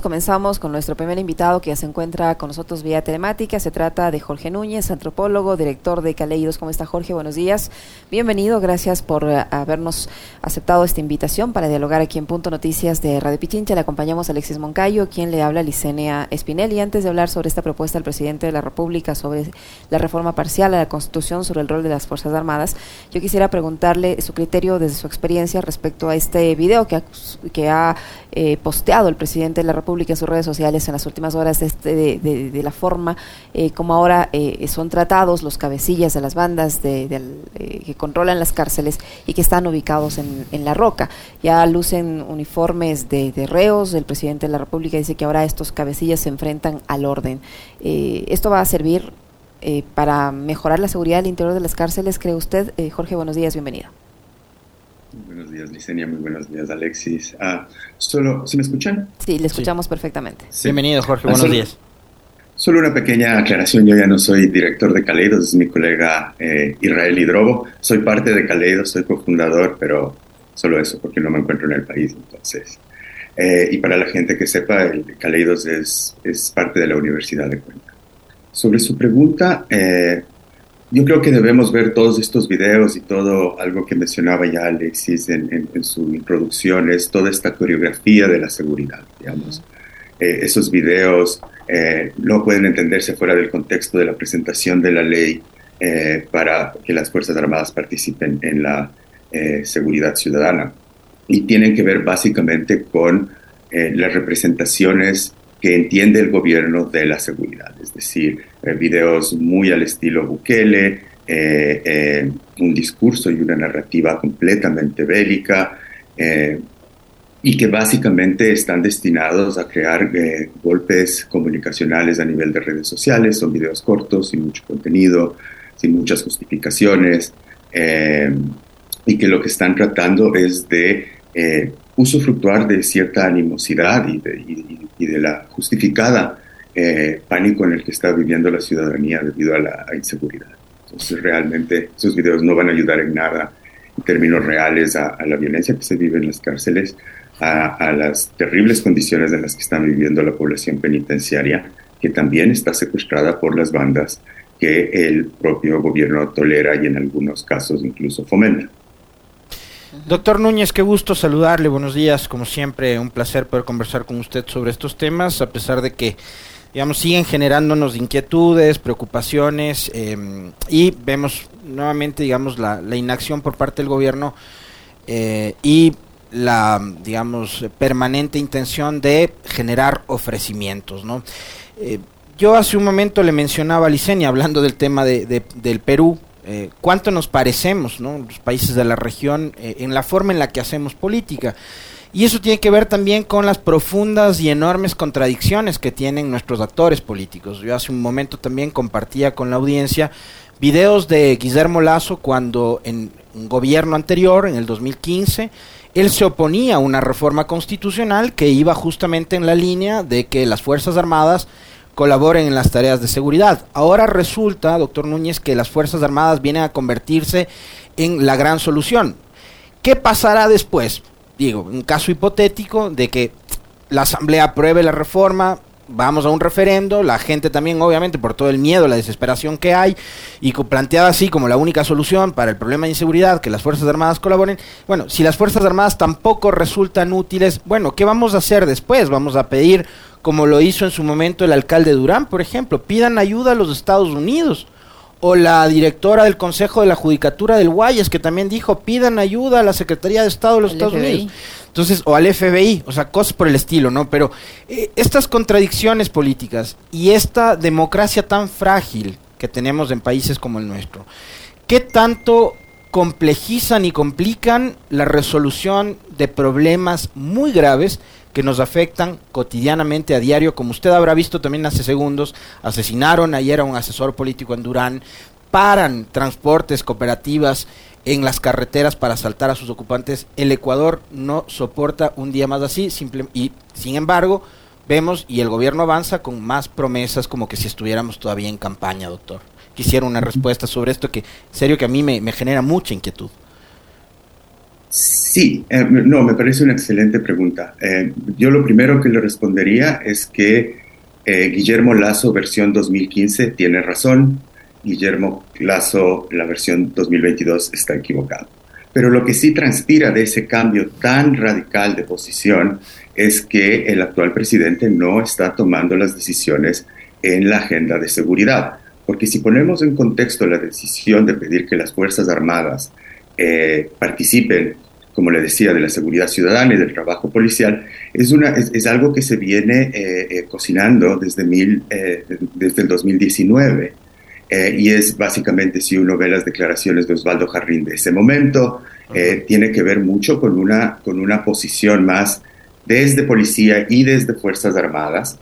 Comenzamos con nuestro primer invitado que ya se encuentra con nosotros vía telemática. Se trata de Jorge Núñez, antropólogo, director de Caleidos. ¿Cómo está Jorge? Buenos días. Bienvenido. Gracias por uh, habernos aceptado esta invitación para dialogar aquí en Punto Noticias de Radio Pichincha. Le acompañamos a Alexis Moncayo, quien le habla a Licenia Espinel. antes de hablar sobre esta propuesta del presidente de la República sobre la reforma parcial a la Constitución sobre el rol de las Fuerzas Armadas, yo quisiera preguntarle su criterio desde su experiencia respecto a este video que ha, que ha eh, posteado el presidente de la República Pública en sus redes sociales en las últimas horas de, este, de, la forma eh, como ahora eh, son tratados los cabecillas de las bandas de, eh, que controlan las cárceles y que están ubicados en, en la roca. Ya lucen uniformes de, reos, el presidente de la República dice que ahora estos cabecillas se enfrentan al orden. ¿Esto va a servir para mejorar la seguridad al interior de las cárceles, cree usted? Jorge, buenos días, bienvenido. Buenos días, Licenia. Muy buenos días, Alexis. Ah, solo, ¿Se me escuchan? Sí, le escuchamos perfectamente. Bienvenido, Jorge. Ah, buenos días. Solo una pequeña aclaración. Yo ya no soy director de Caleidos, es mi colega eh, Israel Hidrobo. Soy parte de Caleidos, soy cofundador, pero solo eso, porque no me encuentro en el país. Entonces, eh, y para la gente que sepa, el Caleidos es, es parte de la Universidad de Cuenca. Sobre su pregunta, eh, yo creo que debemos ver todos estos videos y todo algo que mencionaba ya Alexis en, su introducción, es toda esta coreografía de la seguridad, digamos. Eh, esos videos eh, no pueden entenderse fuera del contexto de la presentación de la ley eh, para que las Fuerzas Armadas participen en la seguridad ciudadana. Y tienen que ver básicamente con las representaciones que entiende el gobierno de la seguridad, es decir, eh, videos muy al estilo Bukele, eh, eh, un discurso y una narrativa completamente bélica y que básicamente están destinados a crear golpes comunicacionales a nivel de redes sociales, son videos cortos, sin mucho contenido, sin muchas justificaciones y que lo que están tratando es de usufructuar de cierta animosidad y de, la justificada eh, pánico en el que está viviendo la ciudadanía debido a la inseguridad. Entonces realmente esos videos no van a ayudar en nada en términos reales a, la violencia que se vive en las cárceles, a, las terribles condiciones en las que está viviendo la población penitenciaria, que también está secuestrada por las bandas que el propio gobierno tolera y en algunos casos incluso fomenta. Doctor Núñez, qué gusto saludarle, buenos días, como siempre, un placer poder conversar con usted sobre estos temas, a pesar de que, siguen generándonos inquietudes, preocupaciones, em, y vemos nuevamente, digamos, la, inacción por parte del gobierno eh, y la, digamos, permanente intención de generar ofrecimientos, ¿no? Eh, yo hace un momento le mencionaba a Licenia, hablando del tema de, del Perú, eh, cuánto nos parecemos, ¿no? los países de la región, en la forma en la que hacemos política. Y eso tiene que ver también con las profundas y enormes contradicciones que tienen nuestros actores políticos. Yo hace un momento también compartía con la audiencia videos de Guillermo Lazo cuando en un gobierno anterior, en el 2015, él se oponía a una reforma constitucional que iba justamente en la línea de que las Fuerzas Armadas colaboren en las tareas de seguridad. Ahora resulta, doctor Núñez, que las Fuerzas Armadas vienen a convertirse en la gran solución. ¿Qué pasará después? Digo, un caso hipotético de que la Asamblea apruebe la reforma, vamos a un referendo, la gente también obviamente por todo el miedo, la desesperación que hay, y planteada así como la única solución para el problema de inseguridad, que las Fuerzas Armadas colaboren, bueno, si las Fuerzas Armadas tampoco resultan útiles, bueno, ¿qué vamos a hacer después? Vamos a pedir como lo hizo en su momento el alcalde Durán, por ejemplo, pidan ayuda a los Estados Unidos. O la directora del Consejo de la Judicatura del Guayas, que también dijo, pidan ayuda a la Secretaría de Estado de los Estados Unidos. Entonces, o al FBI, o sea, cosas por el estilo, ¿no? Pero eh, estas contradicciones políticas y esta democracia tan frágil que tenemos en países como el nuestro, ¿qué tanto complejizan y complican la resolución de problemas muy graves que nos afectan cotidianamente a diario, como usted habrá visto también hace segundos, asesinaron ayer a un asesor político en Durán, paran transportes, cooperativas en las carreteras para asaltar a sus ocupantes. El Ecuador no soporta un día más así, simple, y sin embargo, vemos y el gobierno avanza con más promesas como que si estuviéramos todavía en campaña, doctor. Quisiera una respuesta sobre esto que, serio, que a mí me genera mucha inquietud. Sí, eh, no, me parece una excelente pregunta. Eh, yo lo primero que le respondería es que eh, Guillermo Lazo, versión 2015, tiene razón. Guillermo Lazo, la versión 2022, está equivocado. Pero lo que sí transpira de ese cambio tan radical de posición es que el actual presidente no está tomando las decisiones en la agenda de seguridad. Porque si ponemos en contexto la decisión de pedir que las Fuerzas Armadas eh, participen, como le decía, de la seguridad ciudadana y del trabajo policial, es, una, es, algo que se viene eh, eh, cocinando desde, mil, desde el 2019. y es básicamente, si uno ve las declaraciones de Osvaldo Jarrín de ese momento, tiene que ver mucho con una, con una posición más desde policía y desde Fuerzas Armadas,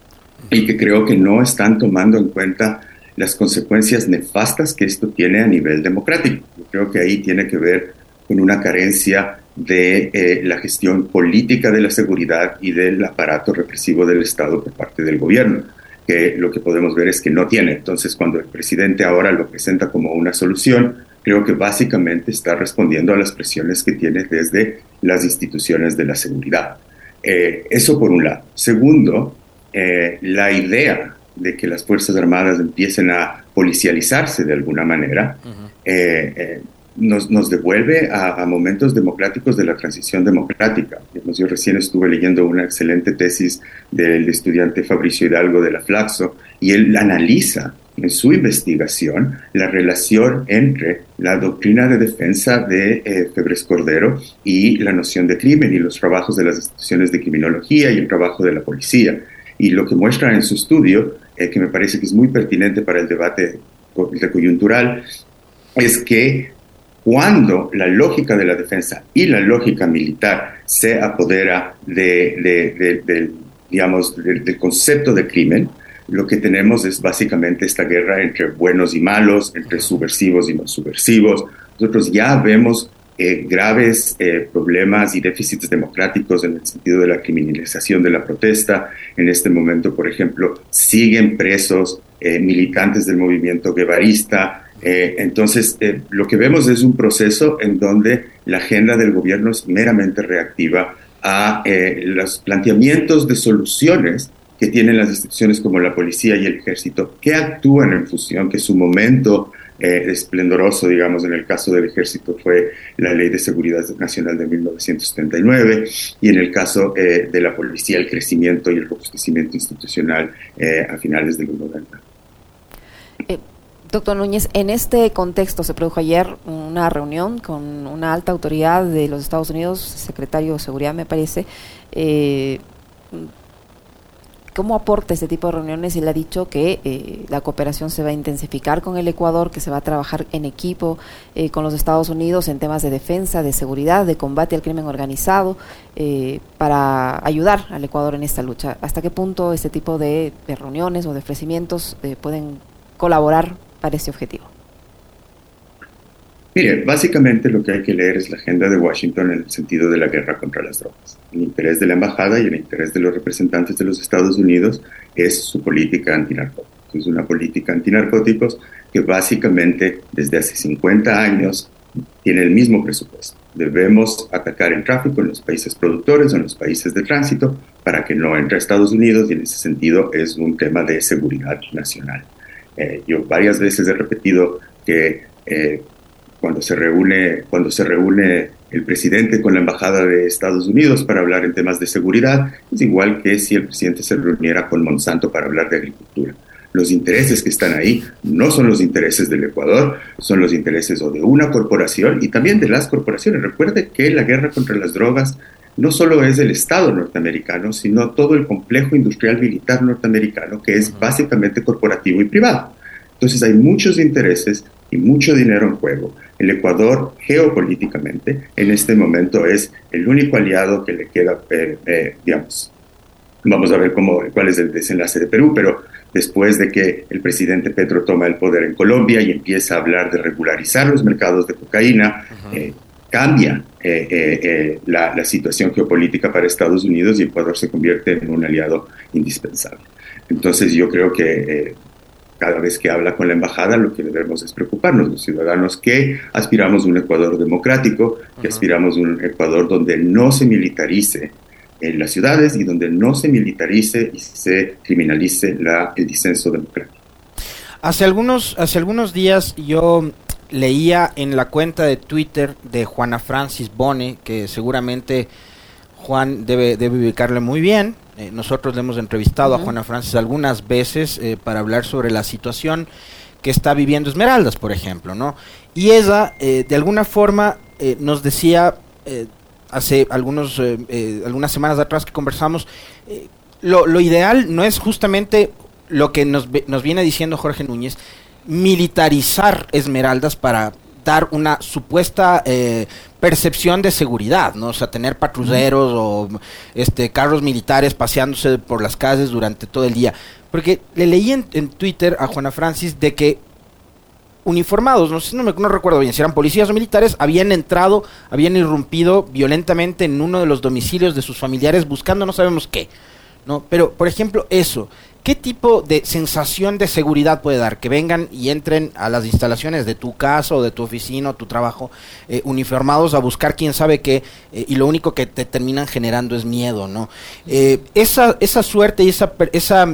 y que creo que no están tomando en cuenta las consecuencias nefastas que esto tiene a nivel democrático. Yo creo que ahí tiene que ver con una carencia de eh, la gestión política de la seguridad y del aparato represivo del Estado por parte del gobierno, que lo que podemos ver es que no tiene. Entonces, cuando el presidente ahora lo presenta como una solución, creo que básicamente está respondiendo a las presiones que tiene desde las instituciones de la seguridad. Eh, eso por un lado. Segundo, eh, la idea de que las Fuerzas Armadas empiecen a policializarse de alguna manera, eh, eh, nos, nos, devuelve a, momentos democráticos de la transición democrática. Yo recién estuve leyendo una excelente tesis del estudiante Fabricio Hidalgo de la Flaxo y él analiza en su investigación la relación entre la doctrina de defensa de eh, Febres Cordero y la noción de crimen y los trabajos de las instituciones de criminología y el trabajo de la policía. Y lo que muestra en su estudio eh, que me parece que es muy pertinente para el debate coyuntural, es que cuando la lógica de la defensa y la lógica militar se apodera de, digamos, del concepto de crimen, lo que tenemos es básicamente esta guerra entre buenos y malos, entre subversivos y no subversivos. Nosotros ya vemos eh, graves eh, problemas y déficits democráticos en el sentido de la criminalización de la protesta. En este momento, por ejemplo, siguen presos eh, militantes del movimiento guevarista. entonces, lo que vemos es un proceso en donde la agenda del gobierno es meramente reactiva a los planteamientos de soluciones que tienen las instituciones como la policía y el ejército, que actúan en función, que su momento eh, esplendoroso, digamos, en el caso del ejército fue la Ley de Seguridad Nacional de 1979 y en el caso eh, de la policía el crecimiento y el robustecimiento institucional eh, a finales de los 90. Doctor Núñez, en este contexto se produjo ayer una reunión con una alta autoridad de los Estados Unidos, secretario de Seguridad me parece, ¿Cómo aporta este tipo de reuniones? Él ha dicho que eh, la cooperación se va a intensificar con el Ecuador, que se va a trabajar en equipo eh, con los Estados Unidos en temas de defensa, de seguridad, de combate al crimen organizado, eh, para ayudar al Ecuador en esta lucha. ¿Hasta qué punto este tipo de reuniones o de ofrecimientos pueden colaborar para este objetivo? Mire, básicamente lo que hay que leer es la agenda de Washington en el sentido de la guerra contra las drogas. El interés de la embajada y el interés de los representantes de los Estados Unidos es su política antinarcóticos. Es una política antinarcóticos que básicamente desde hace 50 años tiene el mismo presupuesto. Debemos atacar el tráfico en los países productores o en los países de tránsito para que no entre a Estados Unidos y en ese sentido es un tema de seguridad nacional. Eh, yo varias veces he repetido que eh, cuando se reúne, cuando se reúne el presidente con la embajada de Estados Unidos para hablar en temas de seguridad, es igual que si el presidente se reuniera con Monsanto para hablar de agricultura. Los intereses que están ahí no son los intereses del Ecuador, son los intereses o de una corporación y también de las corporaciones. Recuerde que la guerra contra las drogas no solo es del Estado norteamericano, sino todo el complejo industrial militar norteamericano, que es básicamente corporativo y privado. Entonces hay muchos intereses y mucho dinero en juego. El Ecuador, geopolíticamente, en este momento es el único aliado que le queda, eh, eh, digamos, vamos a ver cómo, cuál es el desenlace de Perú, pero después de que el presidente Petro toma el poder en Colombia y empieza a hablar de regularizar los mercados de cocaína, eh, cambia la, la, situación geopolítica para Estados Unidos y Ecuador se convierte en un aliado indispensable. Entonces yo creo que cada vez que habla con la embajada, lo que debemos es preocuparnos, los ciudadanos que aspiramos a un Ecuador democrático, que aspiramos a un Ecuador donde no se militarice en las ciudades y donde no se militarice y se criminalice la, el disenso democrático. Hace algunos, hace algunos días yo leía en la cuenta de Twitter de Juana Francis Bone, que seguramente Juan debe, debe ubicarle muy bien. Eh, nosotros le hemos entrevistado a Juana Francis algunas veces eh, para hablar sobre la situación que está viviendo Esmeraldas, por ejemplo, ¿no? Y ella, eh, de alguna forma, nos decía hace algunos, algunas semanas atrás que conversamos, lo, lo, ideal no es justamente lo que nos, nos viene diciendo Jorge Núñez, militarizar Esmeraldas para una supuesta eh, percepción de seguridad, ¿no? O sea, tener patrulleros o este carros militares paseándose por las calles durante todo el día. Porque le leí en, Twitter a Juana Francis de que uniformados, no sé, no, me, no recuerdo bien si eran policías o militares, habían entrado, habían irrumpido violentamente en uno de los domicilios de sus familiares buscando no sabemos qué. ¿no? Pero, por ejemplo, eso, ¿qué tipo de sensación de seguridad puede dar? Que vengan y entren a las instalaciones de tu casa o de tu oficina o tu trabajo eh, uniformados a buscar quién sabe qué eh, y lo único que te terminan generando es miedo, ¿no? Eh, esa, esa suerte y esa... esa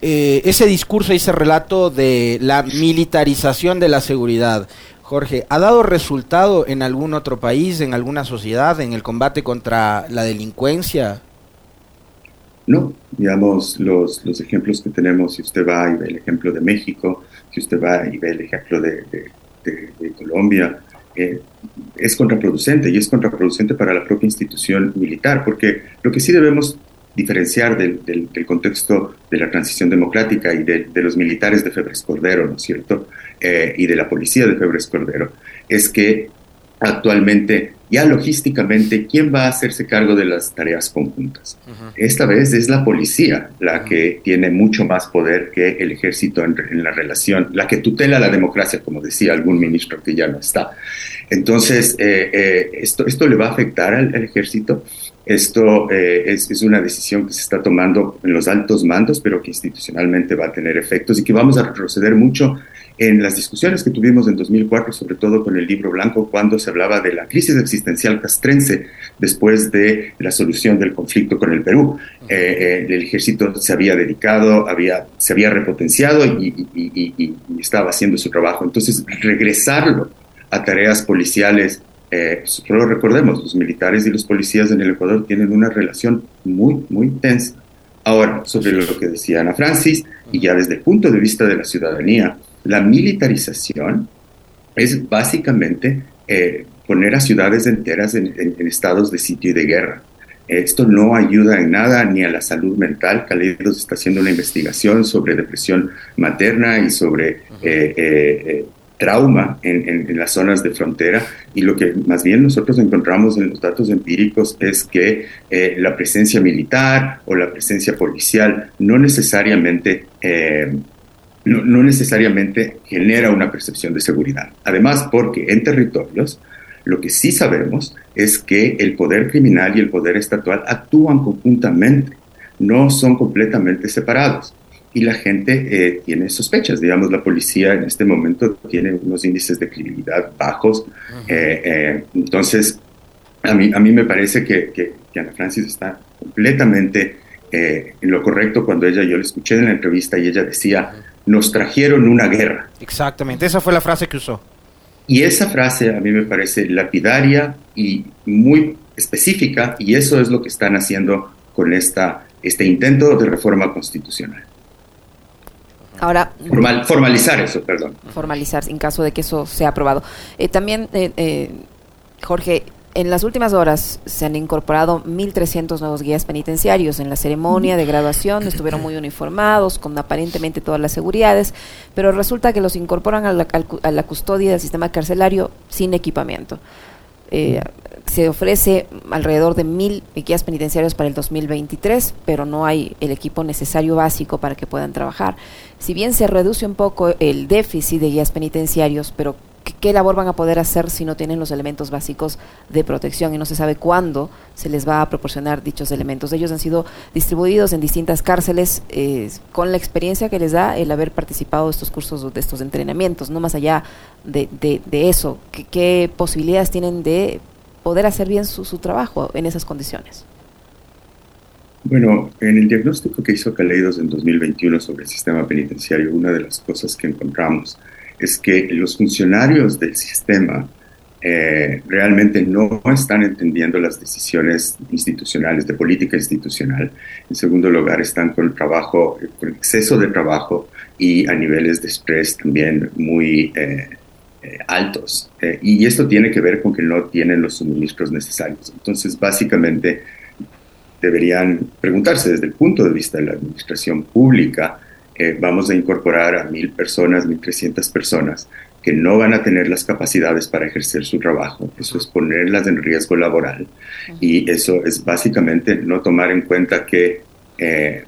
ese discurso y ese relato de la militarización de la seguridad, Jorge, ¿ha dado resultado en algún otro país, en alguna sociedad, en el combate contra la delincuencia? No, digamos, los, los ejemplos que tenemos, si usted va y ve el ejemplo de México, si usted va y ve el ejemplo de, Colombia, eh, es contraproducente y es contraproducente para la propia institución militar, porque lo que sí debemos diferenciar del, del, contexto de la transición democrática y de, de, los militares de Febres Cordero, ¿no es cierto? Eh, y de la policía de Febres Cordero, es que actualmente ya logísticamente, ¿quién va a hacerse cargo de las tareas conjuntas? Esta vez es la policía la que tiene mucho más poder que el ejército en, la relación, la que tutela la democracia, como decía algún ministro que ya no está. Entonces, eh, eh, esto, esto le va a afectar al, ejército. Esto eh, es, es, una decisión que se está tomando en los altos mandos, pero que institucionalmente va a tener efectos y que vamos a retroceder mucho en las discusiones que tuvimos en 2004, sobre todo con el libro blanco, cuando se hablaba de la crisis existencial castrense después de la solución del conflicto con el Perú. Eh, eh, el ejército se había dedicado, había, se había repotenciado y, estaba haciendo su trabajo. Entonces, regresarlo a tareas policiales, eh, solo recordemos, los militares y los policías en el Ecuador tienen una relación muy, muy tensa. Ahora, sobre lo que decía Ana Francis, y ya desde el punto de vista de la ciudadanía, la militarización es básicamente eh, poner a ciudades enteras en, estados de sitio y de guerra. Esto no ayuda en nada ni a la salud mental. Caleidos está haciendo una investigación sobre depresión materna y sobre eh, eh, trauma en, las zonas de frontera y lo que más bien nosotros encontramos en los datos empíricos es que la presencia militar o la presencia policial no necesariamente no, necesariamente genera una percepción de seguridad. Además, porque en territorios lo que sí sabemos es que el poder criminal y el poder estatal actúan conjuntamente, no son completamente separados. Y la gente eh, tiene sospechas, digamos, la policía en este momento tiene unos índices de credibilidad bajos. Eh, eh, entonces, a mí, a mí me parece que, que, que Ana Francis está completamente en lo correcto cuando ella, yo le escuché en la entrevista y ella decía, nos trajeron una guerra. Exactamente, esa fue la frase que usó. Y esa frase a mí me parece lapidaria y muy específica, y eso es lo que están haciendo con esta, este intento de reforma constitucional. Ahora, formalizar eso, perdón. Formalizar en caso de que eso sea aprobado. Eh, también, eh, eh, Jorge, en las últimas horas se han incorporado 1.300 nuevos guías penitenciarios. En la ceremonia de graduación estuvieron muy uniformados, con aparentemente todas las seguridades, pero resulta que los incorporan a la, custodia del sistema carcelario sin equipamiento. Eh, se ofrece alrededor de mil guías penitenciarios para el 2023, pero no hay el equipo necesario básico para que puedan trabajar. Si bien se reduce un poco el déficit de guías penitenciarios, pero ¿qué labor van a poder hacer si no tienen los elementos básicos de protección y no se sabe cuándo se les va a proporcionar dichos elementos? Ellos han sido distribuidos en distintas cárceles eh, con la experiencia que les da el haber participado de estos cursos, de estos entrenamientos, no más allá de, eso. ¿Qué, ¿Qué, posibilidades tienen de poder hacer bien su, su trabajo en esas condiciones? Bueno, en el diagnóstico que hizo Caleidos en 2021 sobre el sistema penitenciario, una de las cosas que encontramos es que los funcionarios del sistema eh, realmente no están entendiendo las decisiones institucionales, de política institucional. En segundo lugar, están con trabajo, con exceso de trabajo y a niveles de estrés también muy eh, eh, altos. y esto tiene que ver con que no tienen los suministros necesarios. Entonces, básicamente, deberían preguntarse desde el punto de vista de la administración pública, eh, vamos a incorporar a mil personas, mil trescientas personas que no van a tener las capacidades para ejercer su trabajo. Eso es ponerlas en riesgo laboral. Y eso es básicamente no tomar en cuenta que eh,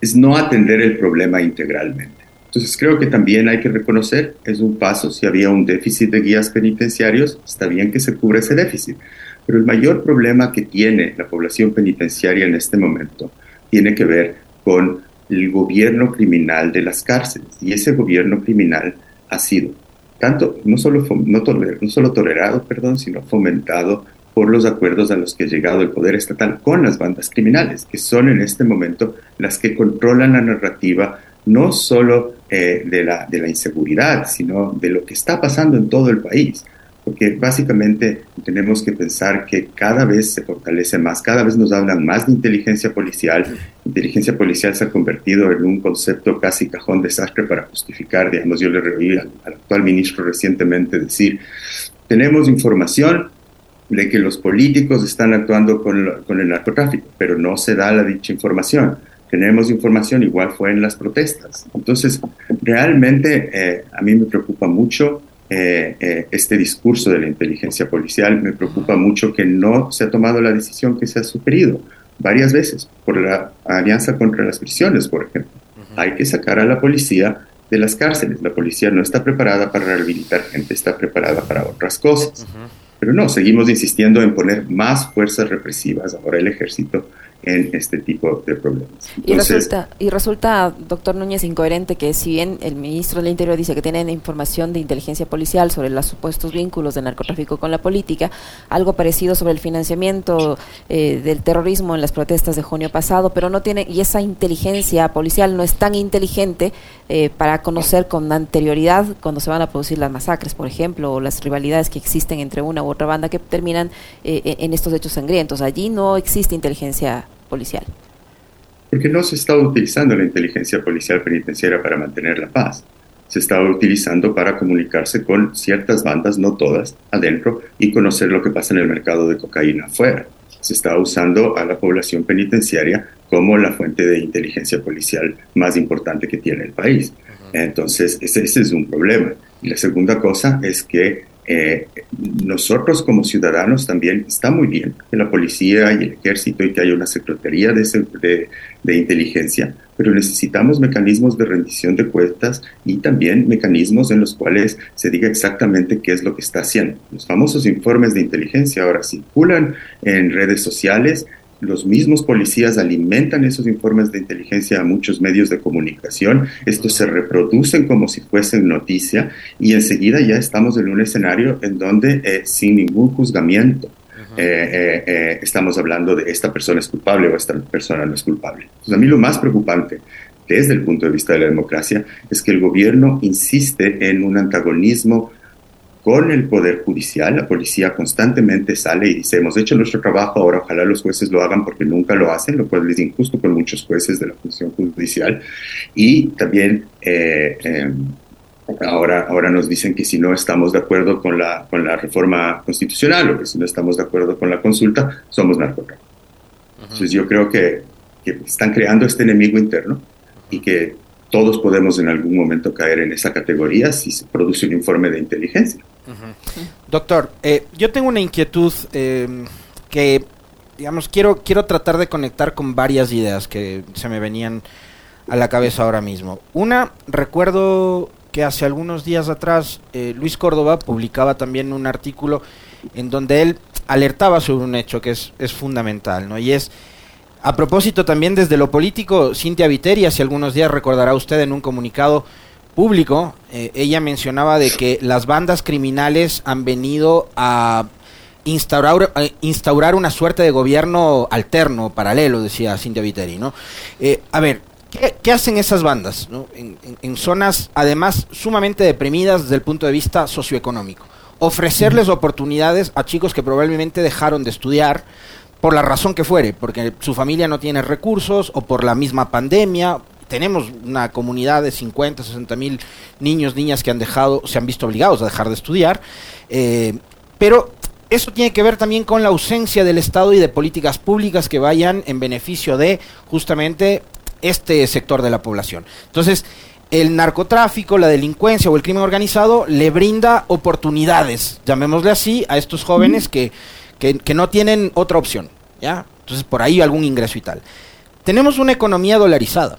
es no atender el problema integralmente. Entonces creo que también hay que reconocer, es un paso, si había un déficit de guías penitenciarios, está bien que se cubra ese déficit. Pero el mayor problema que tiene la población penitenciaria en este momento tiene que ver con el gobierno criminal de las cárceles. Y ese gobierno criminal ha sido tanto, no solo, no, solo tolerado, perdón, sino fomentado por los acuerdos a los que ha llegado el poder estatal con las bandas criminales, que son en este momento las que controlan la narrativa no solo eh, de, la, de la inseguridad, sino de lo que está pasando en todo el país porque básicamente tenemos que pensar que cada vez se fortalece más, cada vez nos hablan más de inteligencia policial. Inteligencia policial se ha convertido en un concepto casi cajón desastre para justificar, digamos, yo le reí al, actual ministro recientemente decir, tenemos información de que los políticos están actuando con, con el narcotráfico, pero no se da la dicha información tenemos información, igual fue en las protestas. Entonces, realmente eh, a mí me preocupa mucho eh, eh, este discurso de la inteligencia policial. Me preocupa mucho que no se ha tomado la decisión que se ha sugerido varias veces por la Alianza contra las Prisiones, por ejemplo. Hay que sacar a la policía de las cárceles. La policía no está preparada para rehabilitar gente, está preparada para otras cosas. Pero no, seguimos insistiendo en poner más fuerzas represivas, ahora el ejército, en este tipo de problemas. y, resulta, y resulta, doctor Núñez, incoherente que si bien el ministro del Interior dice que tienen información de inteligencia policial sobre los supuestos vínculos de narcotráfico con la política, algo parecido sobre el financiamiento eh, del terrorismo en las protestas de junio pasado, pero no tiene, y esa inteligencia policial no es tan inteligente eh, para conocer con anterioridad cuando se van a producir las masacres, por ejemplo, o las rivalidades que existen entre una u otra banda que terminan eh, en estos hechos sangrientos. Allí no existe inteligencia policial? Porque no se está utilizando la inteligencia policial penitenciaria para mantener la paz. Se está utilizando para comunicarse con ciertas bandas, no todas, adentro y conocer lo que pasa en el mercado de cocaína afuera. Se está usando a la población penitenciaria como la fuente de inteligencia policial más importante que tiene el país. Entonces, ese, ese es un problema. Y la segunda cosa es que eh, nosotros como ciudadanos también está muy bien que la policía y el ejército y que haya una secretaría de, de, inteligencia, pero necesitamos mecanismos de rendición de cuentas y también mecanismos en los cuales se diga exactamente qué es lo que está haciendo. Los famosos informes de inteligencia ahora circulan en redes sociales los mismos policías alimentan esos informes de inteligencia a muchos medios de comunicación, estos se reproducen como si fuesen noticia y enseguida ya estamos en un escenario en donde eh, sin ningún juzgamiento eh, eh, estamos hablando de esta persona es culpable o esta persona no es culpable. a mí lo más preocupante desde el punto de vista de la democracia es que el gobierno insiste en un antagonismo con el Poder Judicial. La policía constantemente sale y dice, hemos hecho nuestro trabajo, ahora ojalá los jueces lo hagan porque nunca lo hacen, lo cual es injusto con muchos jueces de la función judicial. Y también... Eh, em, ahora, ahora nos dicen que si no estamos de acuerdo con la, con la reforma constitucional o que si no estamos de acuerdo con la consulta, somos narcotráficos. Entonces yo creo que, que, están creando este enemigo interno y que todos podemos en algún momento caer en esa categoría si se produce un informe de inteligencia. Doctor, eh, yo tengo una inquietud em, que, digamos, quiero, quiero tratar de conectar con varias ideas que se me venían a la cabeza ahora mismo. Una, recuerdo que hace algunos días atrás eh, Luis Córdoba publicaba también un artículo en donde él alertaba sobre un hecho que es, es fundamental, ¿no? Y es, a propósito también desde lo político, Cintia Viteri, hace algunos días recordará usted en un comunicado público, eh, ella mencionaba de que las bandas criminales han venido a instaurar, instaurar una suerte de gobierno alterno, paralelo, decía Cintia Viteri, ¿no? Eh, a ver, ¿qué, hacen esas bandas en, zonas, además, sumamente deprimidas desde el punto de vista socioeconómico? Ofrecerles oportunidades a chicos que probablemente dejaron de estudiar, por la razón que fuere, porque su familia no tiene recursos o por la misma pandemia, tenemos una comunidad de 50, 60 mil niños, niñas que han dejado, se han visto obligados a dejar de estudiar, eh, pero eso tiene que ver también con la ausencia del Estado y de políticas públicas que vayan en beneficio de justamente este sector de la población. Entonces, el narcotráfico, la delincuencia o el crimen organizado le brinda oportunidades, llamémosle así, a estos jóvenes que, que no tienen otra opción. ¿ya? Entonces, por ahí algún ingreso y tal. Tenemos una economía dolarizada.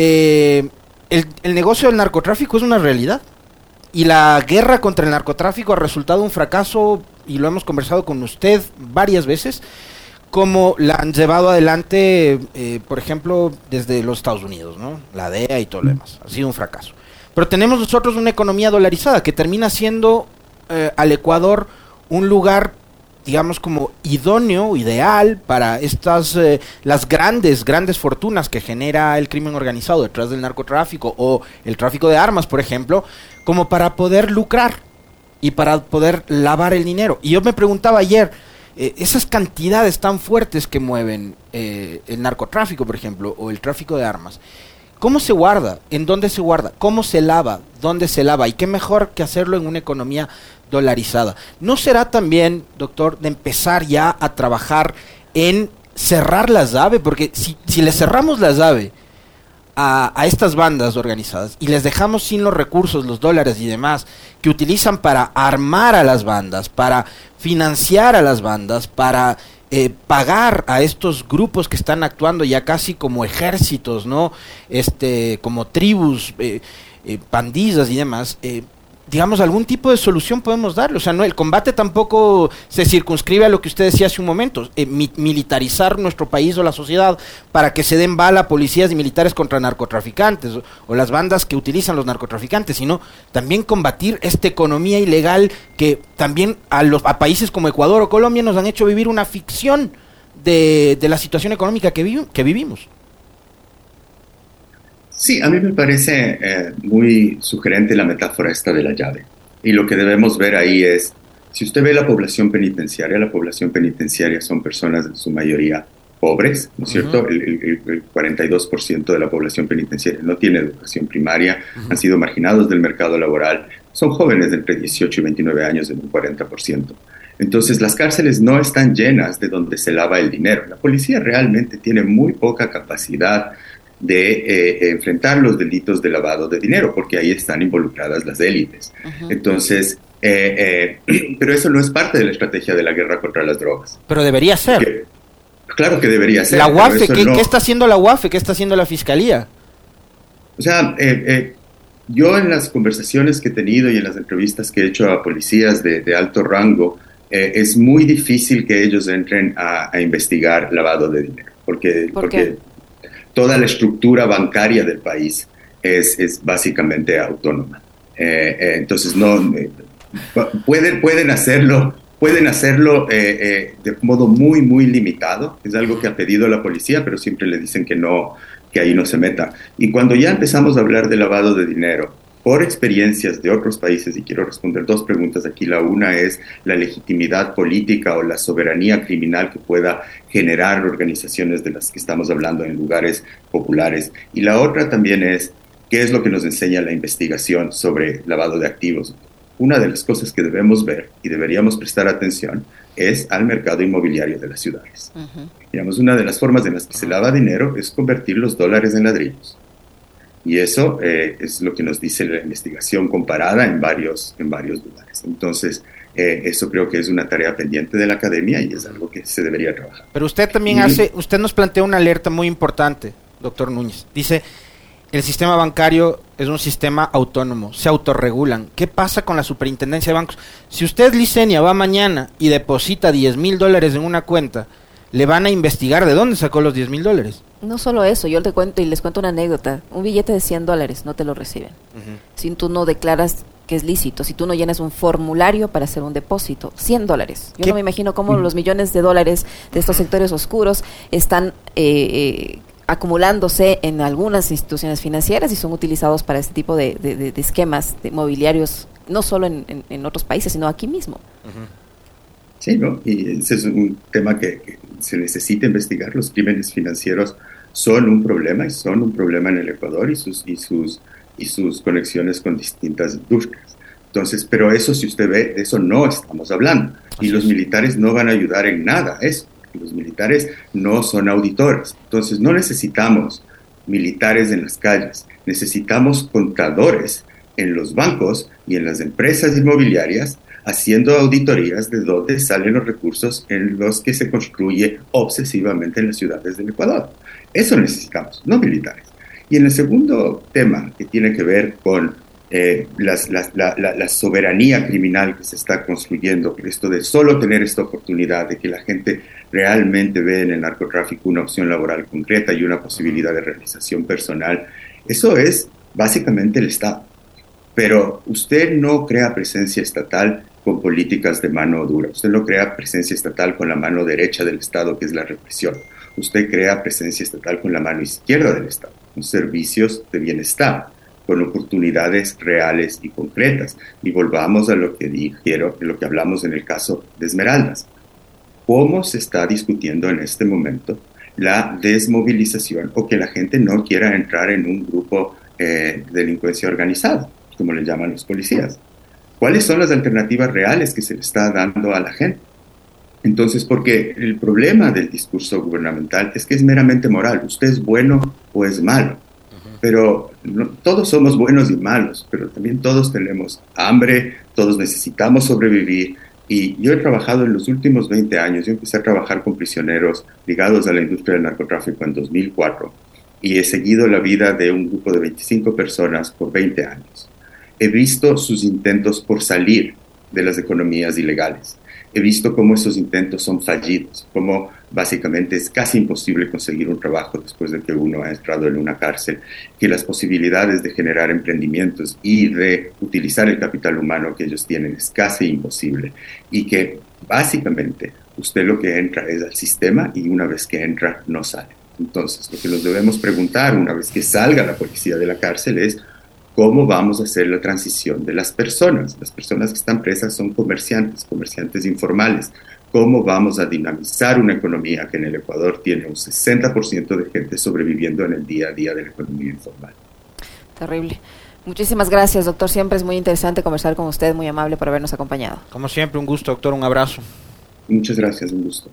Eh, el, negocio del narcotráfico es una realidad. Y la guerra contra el narcotráfico ha resultado un fracaso, y lo hemos conversado con usted varias veces, como la han llevado adelante, eh, por ejemplo, desde los Estados Unidos, ¿no? La DEA y todo lo demás. Ha sido un fracaso. Pero tenemos nosotros una economía dolarizada que termina siendo eh, al Ecuador un lugar digamos, como idóneo, ideal para estas, eh, las grandes, grandes fortunas que genera el crimen organizado detrás del narcotráfico o el tráfico de armas, por ejemplo, como para poder lucrar y para poder lavar el dinero. Y yo me preguntaba ayer, eh, esas cantidades tan fuertes que mueven eh, el narcotráfico, por ejemplo, o el tráfico de armas, ¿Cómo se guarda? ¿En dónde se guarda? ¿Cómo se lava? ¿Dónde se lava? Y qué mejor que hacerlo en una economía dolarizada. ¿No será también, doctor, de empezar ya a trabajar en cerrar la llave? Porque si, si le cerramos la llave a, a, estas bandas organizadas y les dejamos sin los recursos, los dólares y demás que utilizan para armar a las bandas, para financiar a las bandas, para eh, pagar a estos grupos que están actuando ya casi como ejércitos, ¿no? Este, como tribus, eh, eh, pandillas y demás, digamos, algún tipo de solución podemos darle. O sea, no, el combate tampoco se circunscribe a lo que usted decía hace un momento, eh, militarizar nuestro país o la sociedad para que se den bala policías y militares contra narcotraficantes o, las bandas que utilizan los narcotraficantes, sino también combatir esta economía ilegal que también a, los, a países como Ecuador o Colombia nos han hecho vivir una ficción de, de la situación económica que, que vivimos. Sí, a mí me parece eh, muy sugerente la metáfora esta de la llave. Y lo que debemos ver ahí es, si usted ve la población penitenciaria, la población penitenciaria son personas en su mayoría pobres, ¿no es cierto? el, 42% de la población penitenciaria no tiene educación primaria, han sido marginados del mercado laboral, son jóvenes de entre 18 y 29 años en un 40%. Entonces las cárceles no están llenas de donde se lava el dinero. La policía realmente tiene muy poca capacidad de eh, enfrentar los delitos de lavado de dinero, porque ahí están involucradas las élites. Entonces, eh, eh, pero eso no es parte de la estrategia de la guerra contra las drogas. Pero debería ser. claro que debería ser. La UAFE, ¿qué, está haciendo la UAFE? ¿Qué está haciendo la Fiscalía? O sea, yo en las conversaciones que he tenido y en las entrevistas que he hecho a policías de, alto rango, es muy difícil que ellos entren a, investigar lavado de dinero, porque, porque toda la estructura bancaria del país es, es básicamente autónoma. Eh, eh, entonces, no, eh, pueden, pueden hacerlo, pueden hacerlo de modo muy, muy limitado. Es algo que ha pedido la policía, pero siempre le dicen que no, que ahí no se meta. Y cuando ya empezamos a hablar de lavado de dinero, por experiencias de otros países, y quiero responder dos preguntas aquí. La una es la legitimidad política o la soberanía criminal que pueda generar organizaciones de las que estamos hablando en lugares populares. Y la otra también es qué es lo que nos enseña la investigación sobre lavado de activos. Una de las cosas que debemos ver y deberíamos prestar atención es al mercado inmobiliario de las ciudades. Digamos, una de las formas en las que se lava dinero es convertir los dólares en ladrillos. Y eso eh, es lo que nos dice la investigación comparada en varios, en varios lugares. Entonces, eh, eso creo que es una tarea pendiente de la academia y es algo que se debería trabajar. Pero usted también hace, usted nos plantea una alerta muy importante, doctor Núñez. Dice, el sistema bancario es un sistema autónomo, se autorregulan. ¿Qué pasa con la superintendencia de bancos? Si usted, Licenia, va mañana y deposita 10 mil dólares en una cuenta, le van a investigar de dónde sacó los 10 mil dólares. No solo eso, yo te cuento y les cuento una anécdota. Un billete de 100 dólares no te lo reciben. Si tú no declaras que es lícito, si tú no llenas un formulario para hacer un depósito, 100 dólares. Yo no me imagino cómo los millones de dólares de estos sectores oscuros están eh, eh, acumulándose en algunas instituciones financieras y son utilizados para este tipo de, esquemas de mobiliarios, no solo en, otros países, sino aquí mismo. Sí, ¿no? Y ese es un tema que, se necesita investigar. Los crímenes financieros son un problema y son un problema en el Ecuador y sus, y sus, y sus conexiones con distintas industrias. Entonces, pero eso, si usted ve, de eso no estamos hablando. y los militares no van a ayudar en nada a eso los militares no son auditores. Entonces no necesitamos militares en las calles, necesitamos contadores en los bancos y en las empresas inmobiliarias haciendo auditorías de dónde salen los recursos en los que se construye obsesivamente en las ciudades del Ecuador. Eso necesitamos, no militares. Y en el segundo tema, que tiene que ver con eh, la, soberanía criminal que se está construyendo, esto de solo tener esta oportunidad, de que la gente realmente ve en el narcotráfico una opción laboral concreta y una posibilidad de realización personal, eso es básicamente el Estado. Pero usted no crea presencia estatal con políticas de mano dura, usted no crea presencia estatal con la mano derecha del Estado, que es la represión. Usted crea presencia estatal con la mano izquierda del Estado, con servicios de bienestar con oportunidades reales y concretas. Y volvamos a lo que dijeron, lo que hablamos en el caso de Esmeraldas. ¿Cómo se está discutiendo en este momento la desmovilización o que la gente no quiera entrar en un grupo eh, de delincuencia organizada, como le llaman los policías? ¿Cuáles son las alternativas reales que se le está dando a la gente? Entonces, porque el problema del discurso gubernamental es que es meramente moral. Usted es bueno o es malo pero todos somos buenos y malos, pero también todos tenemos hambre, todos necesitamos sobrevivir. Y yo he trabajado en los últimos 20 años, yo empecé a trabajar con prisioneros ligados a la industria del narcotráfico en 2004 y he seguido la vida de un grupo de 25 personas por 20 años. He visto sus intentos por salir de las economías ilegales he visto cómo esos intentos son fallidos, cómo básicamente es casi imposible conseguir un trabajo después de que uno ha entrado en una cárcel, que las posibilidades de generar emprendimientos y de utilizar el capital humano que ellos tienen es casi imposible y que básicamente usted lo que entra es al sistema y una vez que entra no sale. Entonces, lo que nos debemos preguntar una vez que salga la policía de la cárcel es, cómo vamos a hacer la transición de las personas. Las personas que están presas son comerciantes, comerciantes informales. ¿Cómo vamos a dinamizar una economía que en el Ecuador tiene un 60% de gente sobreviviendo en el día a día de la economía informal? Terrible. Muchísimas gracias, doctor. Siempre es muy interesante conversar con usted, muy amable por habernos acompañado. Como siempre, un gusto, doctor. Un abrazo. Muchas gracias, un gusto.